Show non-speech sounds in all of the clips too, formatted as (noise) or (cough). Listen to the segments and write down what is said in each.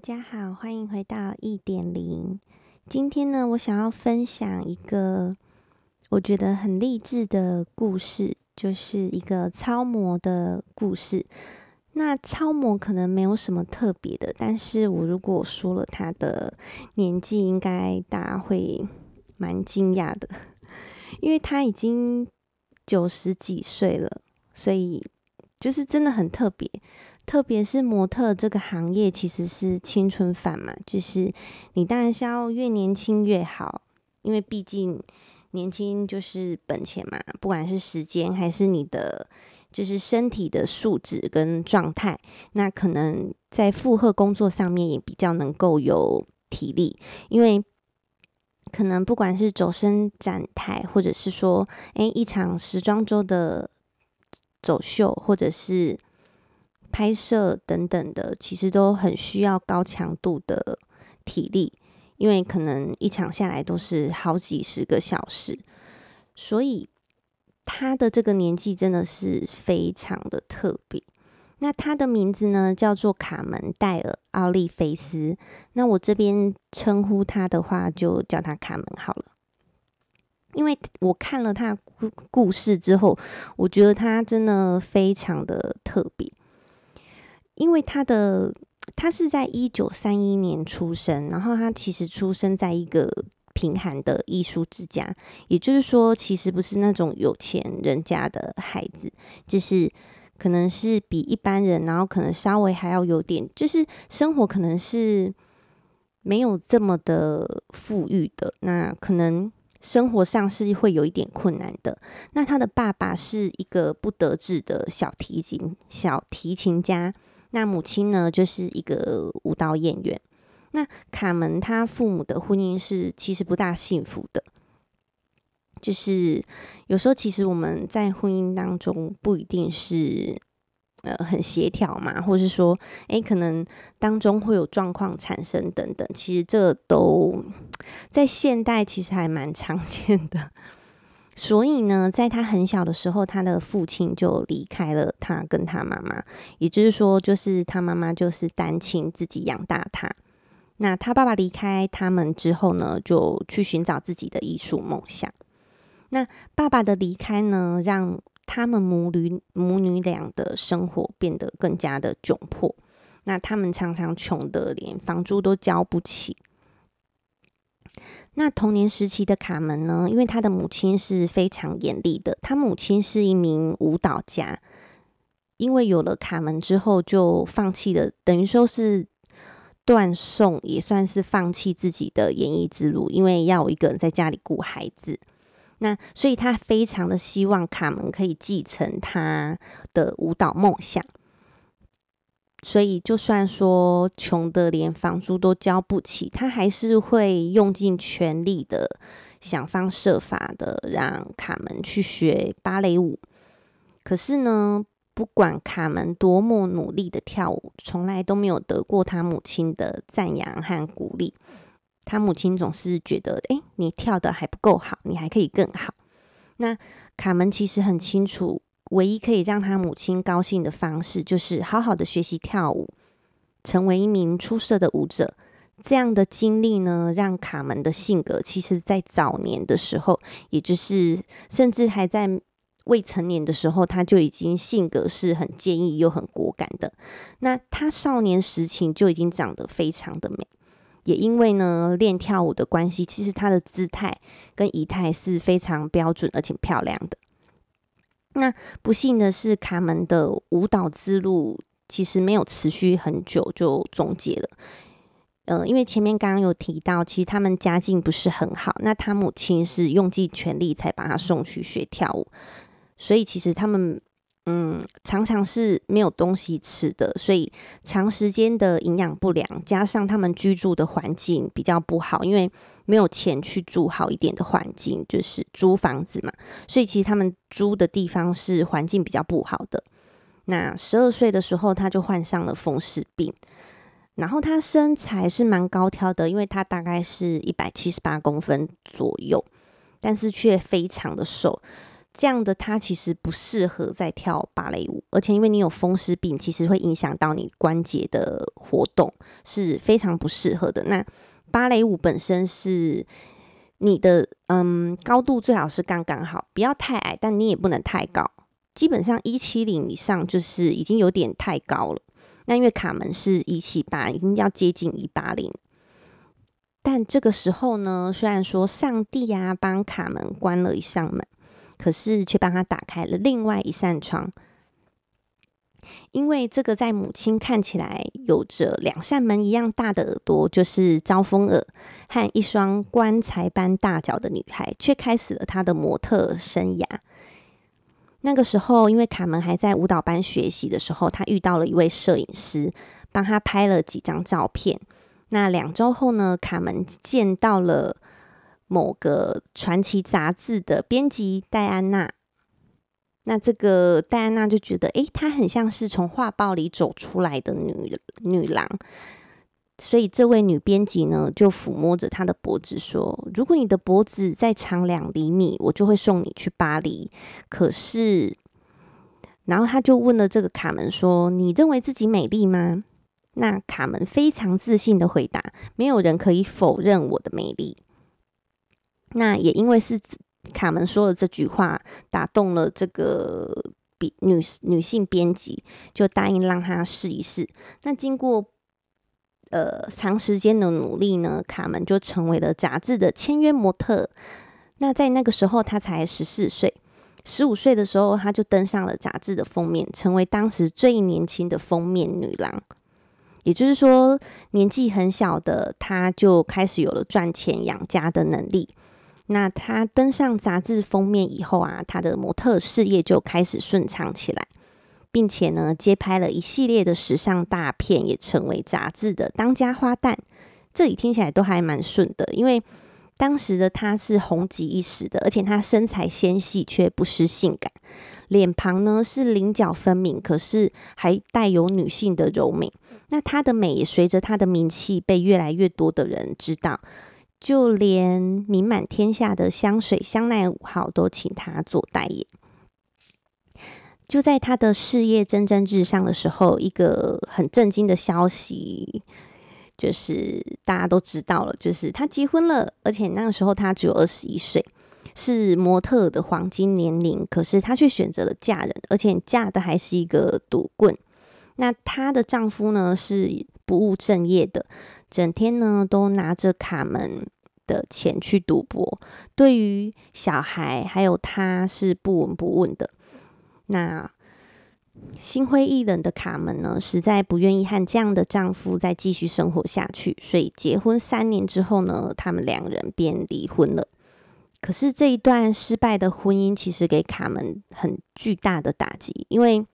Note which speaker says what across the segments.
Speaker 1: 大家好，欢迎回到一点零。今天呢，我想要分享一个我觉得很励志的故事，就是一个超模的故事。那超模可能没有什么特别的，但是我如果说了他的年纪，应该大家会蛮惊讶的，(laughs) 因为他已经九十几岁了，所以就是真的很特别。特别是模特这个行业，其实是青春饭嘛，就是你当然是要越年轻越好，因为毕竟年轻就是本钱嘛，不管是时间还是你的就是身体的素质跟状态，那可能在负荷工作上面也比较能够有体力，因为可能不管是走伸展台，或者是说，诶，一场时装周的走秀，或者是。拍摄等等的，其实都很需要高强度的体力，因为可能一场下来都是好几十个小时，所以他的这个年纪真的是非常的特别。那他的名字呢，叫做卡门戴尔奥利菲斯。那我这边称呼他的话，就叫他卡门好了。因为我看了他故故事之后，我觉得他真的非常的特别。因为他的他是在一九三一年出生，然后他其实出生在一个贫寒的艺术之家，也就是说，其实不是那种有钱人家的孩子，就是可能是比一般人，然后可能稍微还要有点，就是生活可能是没有这么的富裕的，那可能生活上是会有一点困难的。那他的爸爸是一个不得志的小提琴小提琴家。那母亲呢，就是一个舞蹈演员。那卡门他父母的婚姻是其实不大幸福的，就是有时候其实我们在婚姻当中不一定是呃很协调嘛，或是说诶可能当中会有状况产生等等，其实这都 (tsk) 在现代其实还蛮常见的。所以呢，在他很小的时候，他的父亲就离开了他跟他妈妈，也就是说，就是他妈妈就是单亲自己养大他。那他爸爸离开他们之后呢，就去寻找自己的艺术梦想。那爸爸的离开呢，让他们母女母女俩的生活变得更加的窘迫。那他们常常穷得连房租都交不起。那童年时期的卡门呢，因为他的母亲是非常严厉的，他母亲是一名舞蹈家，因为有了卡门之后，就放弃了，等于说是断送，也算是放弃自己的演艺之路，因为要有一个人在家里顾孩子，那所以他非常的希望卡门可以继承他的舞蹈梦想。所以，就算说穷得连房租都交不起，他还是会用尽全力的想方设法的让卡门去学芭蕾舞。可是呢，不管卡门多么努力的跳舞，从来都没有得过他母亲的赞扬和鼓励。他母亲总是觉得，诶，你跳得还不够好，你还可以更好。那卡门其实很清楚。唯一可以让他母亲高兴的方式，就是好好的学习跳舞，成为一名出色的舞者。这样的经历呢，让卡门的性格，其实在早年的时候，也就是甚至还在未成年的时候，他就已经性格是很坚毅又很果敢的。那他少年时期就已经长得非常的美，也因为呢练跳舞的关系，其实他的姿态跟仪态是非常标准而且漂亮的。那不幸的是，卡门的舞蹈之路其实没有持续很久就终结了。呃，因为前面刚刚有提到，其实他们家境不是很好，那他母亲是用尽全力才把他送去学跳舞，所以其实他们。嗯，常常是没有东西吃的，所以长时间的营养不良，加上他们居住的环境比较不好，因为没有钱去住好一点的环境，就是租房子嘛，所以其实他们租的地方是环境比较不好的。那十二岁的时候，他就患上了风湿病，然后他身材是蛮高挑的，因为他大概是一百七十八公分左右，但是却非常的瘦。这样的他其实不适合在跳芭蕾舞，而且因为你有风湿病，其实会影响到你关节的活动，是非常不适合的。那芭蕾舞本身是你的嗯高度最好是刚刚好，不要太矮，但你也不能太高。基本上一七零以上就是已经有点太高了。那因为卡门是一七八，已经要接近一八零。但这个时候呢，虽然说上帝啊帮卡门关了一扇门，可是却帮他打开了另外一扇窗。因为这个在母亲看起来有着两扇门一样大的耳朵，就是招风耳和一双棺材般大脚的女孩，却开始了她的模特生涯。那个时候，因为卡门还在舞蹈班学习的时候，他遇到了一位摄影师，帮他拍了几张照片。那两周后呢，卡门见到了某个传奇杂志的编辑戴安娜。那这个戴安娜就觉得，诶，她很像是从画报里走出来的女女郎。所以这位女编辑呢，就抚摸着她的脖子说：“如果你的脖子再长两厘米，我就会送你去巴黎。”可是，然后她就问了这个卡门说：“你认为自己美丽吗？”那卡门非常自信的回答：“没有人可以否认我的美丽。”那也因为是卡门说了这句话，打动了这个比女女性编辑，就答应让她试一试。那经过。呃，长时间的努力呢，卡门就成为了杂志的签约模特。那在那个时候，她才十四岁，十五岁的时候，她就登上了杂志的封面，成为当时最年轻的封面女郎。也就是说，年纪很小的她就开始有了赚钱养家的能力。那他登上杂志封面以后啊，他的模特事业就开始顺畅起来。并且呢，接拍了一系列的时尚大片，也成为杂志的当家花旦。这里听起来都还蛮顺的，因为当时的她是红极一时的，而且她身材纤细却不失性感，脸庞呢是棱角分明，可是还带有女性的柔美。那她的美也随着她的名气被越来越多的人知道，就连名满天下的香水香奈儿五号都请她做代言。就在他的事业蒸蒸日上的时候，一个很震惊的消息，就是大家都知道了，就是他结婚了，而且那个时候他只有二十一岁，是模特的黄金年龄，可是他却选择了嫁人，而且嫁的还是一个赌棍。那她的丈夫呢，是不务正业的，整天呢都拿着卡门的钱去赌博，对于小孩还有他是不闻不问的。那心灰意冷的卡门呢，实在不愿意和这样的丈夫再继续生活下去，所以结婚三年之后呢，他们两人便离婚了。可是这一段失败的婚姻，其实给卡门很巨大的打击，因为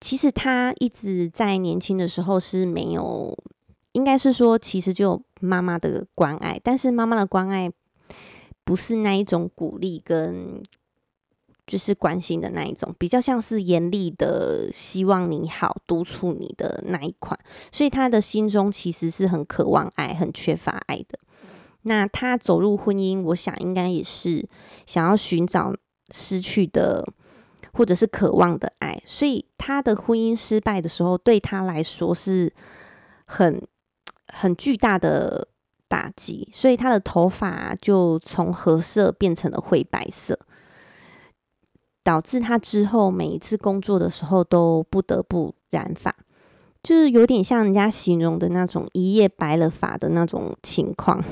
Speaker 1: 其实他一直在年轻的时候是没有，应该是说，其实就妈妈的关爱，但是妈妈的关爱不是那一种鼓励跟。就是关心的那一种，比较像是严厉的，希望你好，督促你的那一款，所以他的心中其实是很渴望爱，很缺乏爱的。那他走入婚姻，我想应该也是想要寻找失去的，或者是渴望的爱。所以他的婚姻失败的时候，对他来说是很很巨大的打击，所以他的头发就从褐色变成了灰白色。导致他之后每一次工作的时候都不得不染发，就是有点像人家形容的那种一夜白了发的那种情况。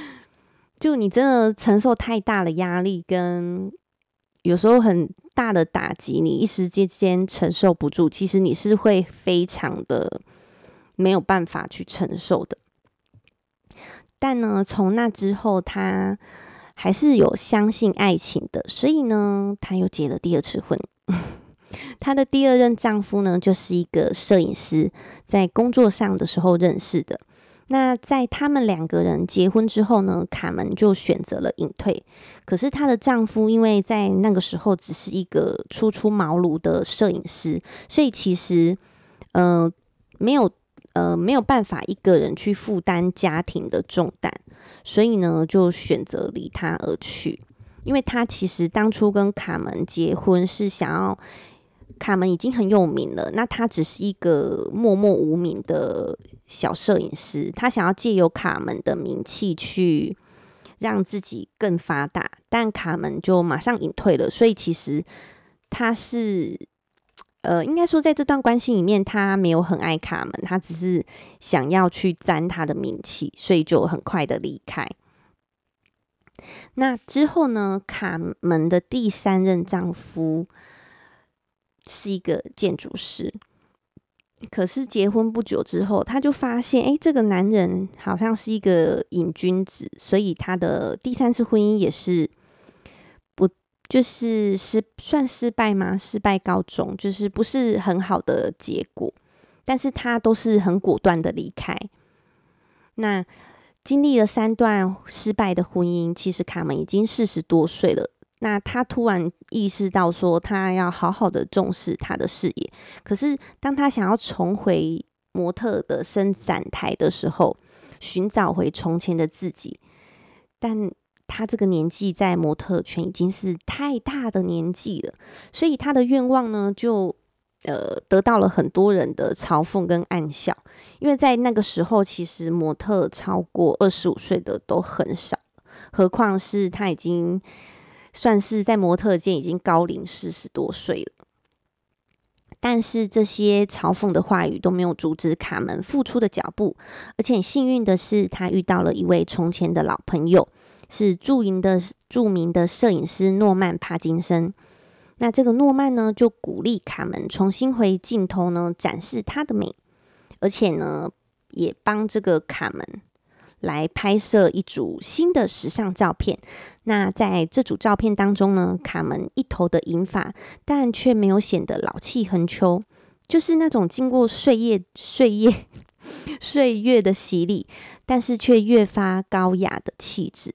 Speaker 1: (laughs) 就你真的承受太大的压力，跟有时候很大的打击，你一时之间承受不住，其实你是会非常的没有办法去承受的。但呢，从那之后他。还是有相信爱情的，所以呢，她又结了第二次婚。(laughs) 她的第二任丈夫呢，就是一个摄影师，在工作上的时候认识的。那在他们两个人结婚之后呢，卡门就选择了隐退。可是她的丈夫因为在那个时候只是一个初出茅庐的摄影师，所以其实呃没有呃没有办法一个人去负担家庭的重担。所以呢，就选择离他而去。因为他其实当初跟卡门结婚是想要，卡门已经很有名了，那他只是一个默默无名的小摄影师，他想要借由卡门的名气去让自己更发达，但卡门就马上隐退了，所以其实他是，呃，应该说在这段关系里面，他没有很爱卡门，他只是想要去沾他的名气，所以就很快的离开。那之后呢？卡门的第三任丈夫是一个建筑师，可是结婚不久之后，他就发现，哎，这个男人好像是一个瘾君子，所以他的第三次婚姻也是就是失算失败吗？失败告终，就是不是很好的结果。但是他都是很果断的离开。那。经历了三段失败的婚姻，其实卡门已经四十多岁了。那他突然意识到说，他要好好的重视他的事业。可是，当他想要重回模特的伸展台的时候，寻找回从前的自己，但他这个年纪在模特圈已经是太大的年纪了，所以他的愿望呢，就。呃，得到了很多人的嘲讽跟暗笑，因为在那个时候，其实模特超过二十五岁的都很少，何况是他已经算是在模特界已经高龄四十多岁了。但是这些嘲讽的话语都没有阻止卡门复出的脚步，而且幸运的是，他遇到了一位从前的老朋友，是著名的著名的摄影师诺曼帕金森。那这个诺曼呢，就鼓励卡门重新回镜头呢，展示她的美，而且呢，也帮这个卡门来拍摄一组新的时尚照片。那在这组照片当中呢，卡门一头的银发，但却没有显得老气横秋，就是那种经过岁月、岁月、(laughs) 岁月的洗礼，但是却越发高雅的气质。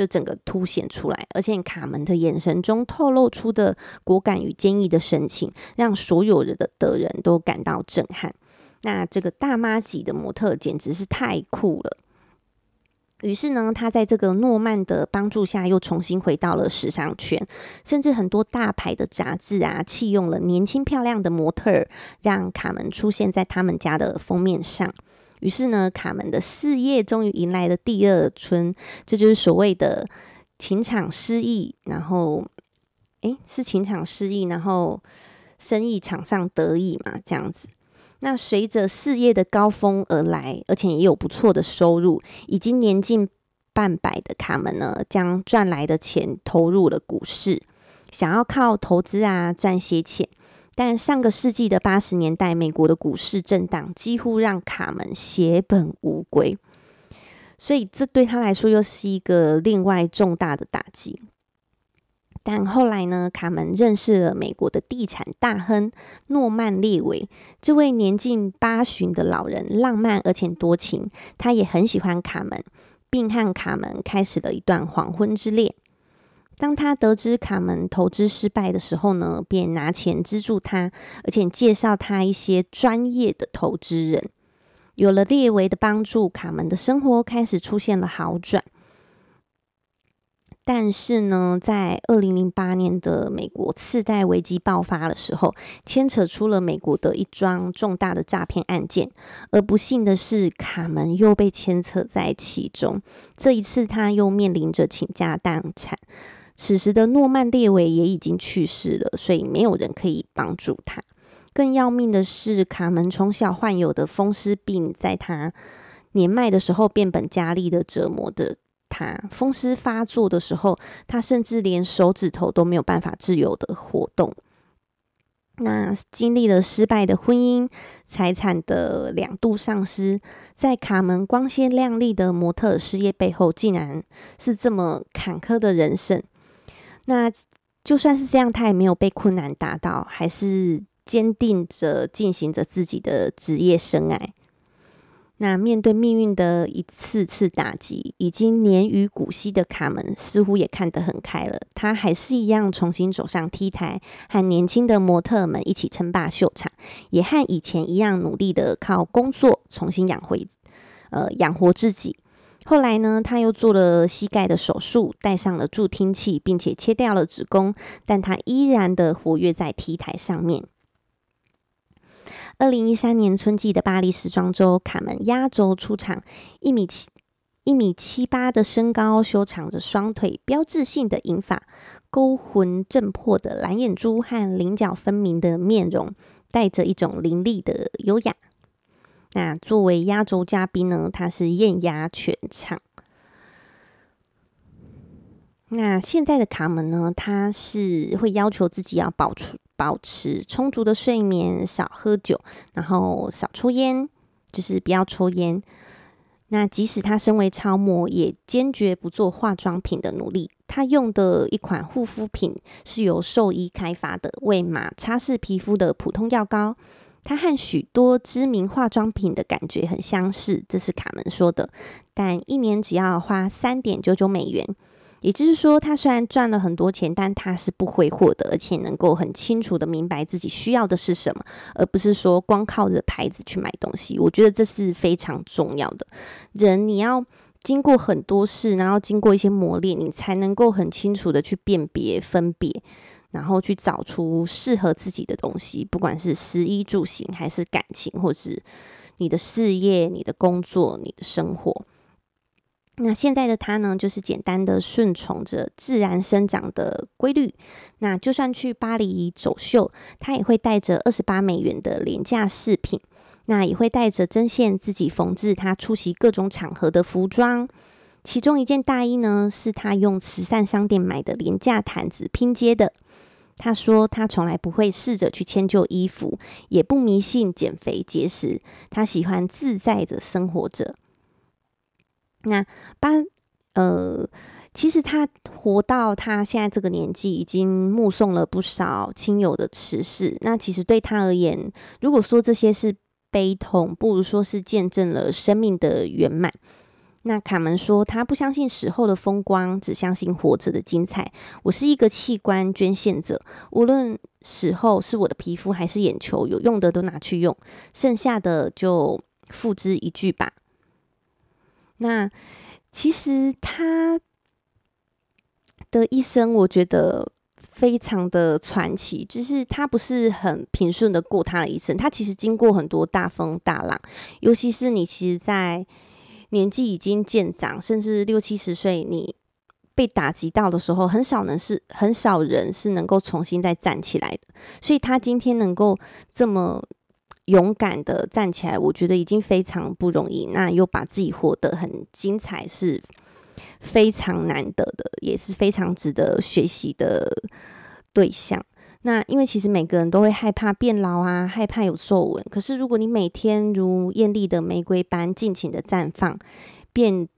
Speaker 1: 就整个凸显出来，而且卡门的眼神中透露出的果敢与坚毅的神情，让所有人的的人都感到震撼。那这个大妈级的模特简直是太酷了。于是呢，他在这个诺曼的帮助下，又重新回到了时尚圈，甚至很多大牌的杂志啊，弃用了年轻漂亮的模特，让卡门出现在他们家的封面上。于是呢，卡门的事业终于迎来了第二春，这就是所谓的情场失意，然后，诶，是情场失意，然后生意场上得意嘛，这样子。那随着事业的高峰而来，而且也有不错的收入，已经年近半百的卡门呢，将赚来的钱投入了股市，想要靠投资啊赚些钱。但上个世纪的八十年代，美国的股市震荡几乎让卡门血本无归，所以这对他来说又是一个另外重大的打击。但后来呢，卡门认识了美国的地产大亨诺曼列维，这位年近八旬的老人，浪漫而且多情，他也很喜欢卡门，并和卡门开始了一段黄昏之恋。当他得知卡门投资失败的时候呢，便拿钱资助他，而且介绍他一些专业的投资人。有了列维的帮助，卡门的生活开始出现了好转。但是呢，在二零零八年的美国次贷危机爆发的时候，牵扯出了美国的一桩重大的诈骗案件。而不幸的是，卡门又被牵扯在其中。这一次，他又面临着倾家荡产。此时的诺曼列维也已经去世了，所以没有人可以帮助他。更要命的是，卡门从小患有的风湿病，在他年迈的时候变本加厉的折磨着他。风湿发作的时候，他甚至连手指头都没有办法自由的活动。那经历了失败的婚姻、财产的两度丧失，在卡门光鲜亮丽的模特事业背后，竟然是这么坎坷的人生。那就算是这样，他也没有被困难打倒，还是坚定着进行着自己的职业生涯。那面对命运的一次次打击，已经年逾古稀的卡门似乎也看得很开了。他还是一样重新走上 T 台，和年轻的模特们一起称霸秀场，也和以前一样努力的靠工作重新养回，呃，养活自己。后来呢，他又做了膝盖的手术，戴上了助听器，并且切掉了子宫，但他依然的活跃在 T 台上面。二零一三年春季的巴黎时装周，卡门压轴出场，一米七一米七八的身高，修长着双腿，标志性的银发，勾魂震魄的蓝眼珠和棱角分明的面容，带着一种凌厉的优雅。那作为压轴嘉宾呢，他是艳压全场。那现在的卡门呢，他是会要求自己要保持。保持充足的睡眠，少喝酒，然后少抽烟，就是不要抽烟。那即使他身为超模，也坚决不做化妆品的努力。他用的一款护肤品是由兽医开发的，为马擦拭皮肤的普通药膏。它和许多知名化妆品的感觉很相似，这是卡门说的。但一年只要花三点九九美元。也就是说，他虽然赚了很多钱，但他是不挥霍的，而且能够很清楚的明白自己需要的是什么，而不是说光靠着牌子去买东西。我觉得这是非常重要的。人你要经过很多事，然后经过一些磨练，你才能够很清楚的去辨别、分别，然后去找出适合自己的东西，不管是食衣住行，还是感情，或是你的事业、你的工作、你的生活。那现在的他呢，就是简单的顺从着自然生长的规律。那就算去巴黎走秀，他也会带着二十八美元的廉价饰品，那也会带着针线自己缝制他出席各种场合的服装。其中一件大衣呢，是他用慈善商店买的廉价毯子拼接的。他说他从来不会试着去迁就衣服，也不迷信减肥节食，他喜欢自在的生活着。那八呃，其实他活到他现在这个年纪，已经目送了不少亲友的辞世。那其实对他而言，如果说这些是悲痛，不如说是见证了生命的圆满。那卡门说，他不相信死后的风光，只相信活着的精彩。我是一个器官捐献者，无论死后是我的皮肤还是眼球，有用的都拿去用，剩下的就付之一炬吧。那其实他的一生，我觉得非常的传奇。就是他不是很平顺的过他的一生，他其实经过很多大风大浪。尤其是你其实，在年纪已经渐长，甚至六七十岁，你被打击到的时候，很少能是很少人是能够重新再站起来的。所以他今天能够这么。勇敢的站起来，我觉得已经非常不容易。那又把自己活得很精彩，是非常难得的，也是非常值得学习的对象。那因为其实每个人都会害怕变老啊，害怕有皱纹。可是如果你每天如艳丽的玫瑰般尽情的绽放，便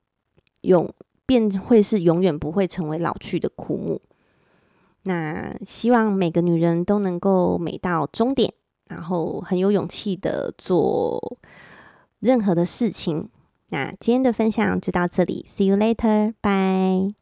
Speaker 1: 永便会是永远不会成为老去的枯木。那希望每个女人都能够美到终点。然后很有勇气的做任何的事情。那今天的分享就到这里，See you later，bye。